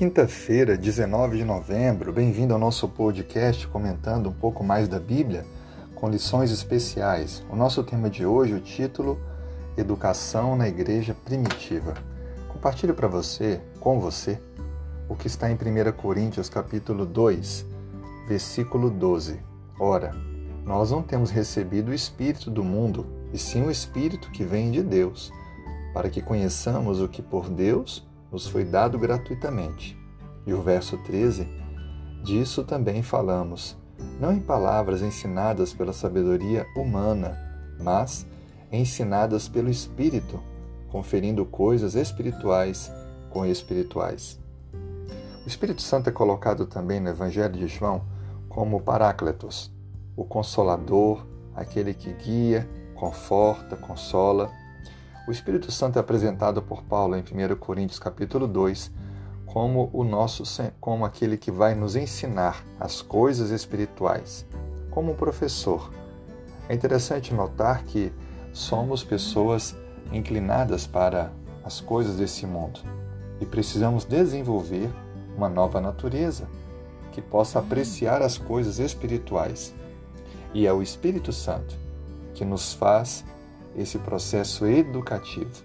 Quinta-feira, 19 de novembro, bem-vindo ao nosso podcast comentando um pouco mais da Bíblia com lições especiais. O nosso tema de hoje, o título Educação na Igreja Primitiva. Compartilho para você, com você, o que está em 1 Coríntios capítulo 2, versículo 12. Ora, nós não temos recebido o Espírito do mundo, e sim o Espírito que vem de Deus, para que conheçamos o que por Deus nos foi dado gratuitamente. E o verso 13, disso também falamos, não em palavras ensinadas pela sabedoria humana, mas ensinadas pelo Espírito, conferindo coisas espirituais com espirituais. O Espírito Santo é colocado também no Evangelho de João como Paráclitos, o Consolador, aquele que guia, conforta, consola. O Espírito Santo é apresentado por Paulo em 1 Coríntios capítulo 2 como o nosso como aquele que vai nos ensinar as coisas espirituais, como um professor. É interessante notar que somos pessoas inclinadas para as coisas desse mundo e precisamos desenvolver uma nova natureza que possa apreciar as coisas espirituais. E é o Espírito Santo que nos faz esse processo educativo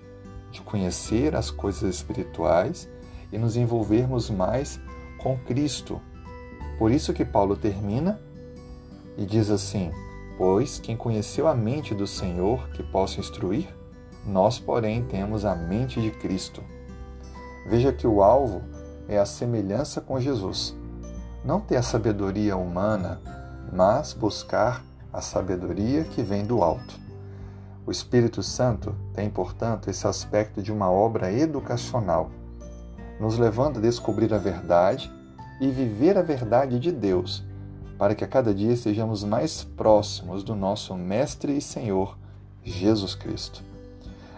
de conhecer as coisas espirituais e nos envolvermos mais com Cristo. Por isso que Paulo termina e diz assim: Pois quem conheceu a mente do Senhor que possa instruir, nós, porém, temos a mente de Cristo. Veja que o alvo é a semelhança com Jesus. Não ter a sabedoria humana, mas buscar a sabedoria que vem do alto. O Espírito Santo tem, portanto, esse aspecto de uma obra educacional nos levando a descobrir a verdade e viver a verdade de Deus, para que a cada dia estejamos mais próximos do nosso Mestre e Senhor, Jesus Cristo.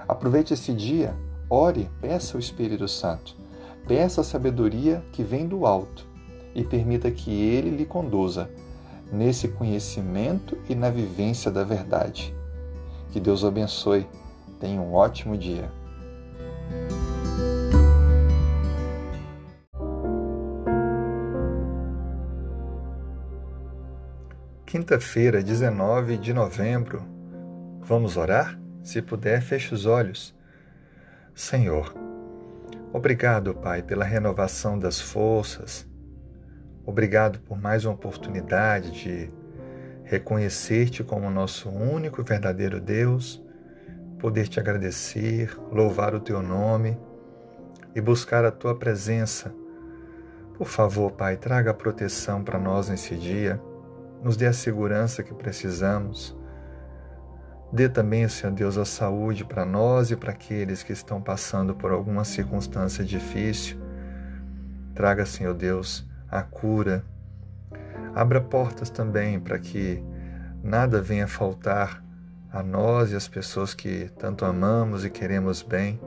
Aproveite esse dia, ore, peça ao Espírito Santo, peça a sabedoria que vem do alto e permita que ele lhe conduza nesse conhecimento e na vivência da verdade. Que Deus abençoe. Tenha um ótimo dia. Quinta-feira, 19 de novembro. Vamos orar? Se puder, feche os olhos. Senhor, obrigado, Pai, pela renovação das forças. Obrigado por mais uma oportunidade de reconhecer-te como nosso único e verdadeiro Deus, poder te agradecer, louvar o teu nome e buscar a tua presença. Por favor, Pai, traga proteção para nós nesse dia nos dê a segurança que precisamos. Dê também, Senhor Deus, a saúde para nós e para aqueles que estão passando por alguma circunstância difícil. Traga, Senhor Deus, a cura. Abra portas também para que nada venha faltar a nós e as pessoas que tanto amamos e queremos bem.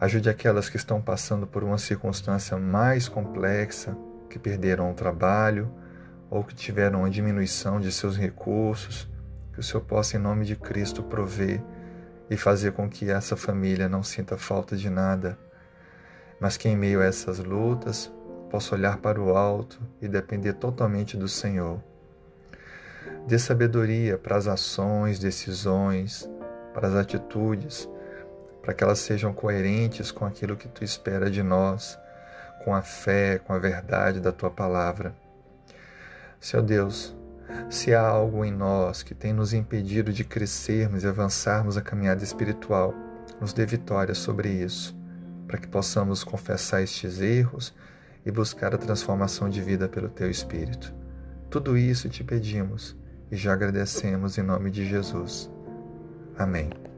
Ajude aquelas que estão passando por uma circunstância mais complexa, que perderam o trabalho, ou que tiveram uma diminuição de seus recursos, que o Senhor possa, em nome de Cristo, prover e fazer com que essa família não sinta falta de nada, mas que em meio a essas lutas possa olhar para o alto e depender totalmente do Senhor. Dê sabedoria para as ações, decisões, para as atitudes, para que elas sejam coerentes com aquilo que tu espera de nós, com a fé, com a verdade da tua palavra. Seu Deus, se há algo em nós que tem nos impedido de crescermos e avançarmos a caminhada espiritual, nos dê vitória sobre isso, para que possamos confessar estes erros e buscar a transformação de vida pelo Teu Espírito. Tudo isso te pedimos e já agradecemos em nome de Jesus. Amém.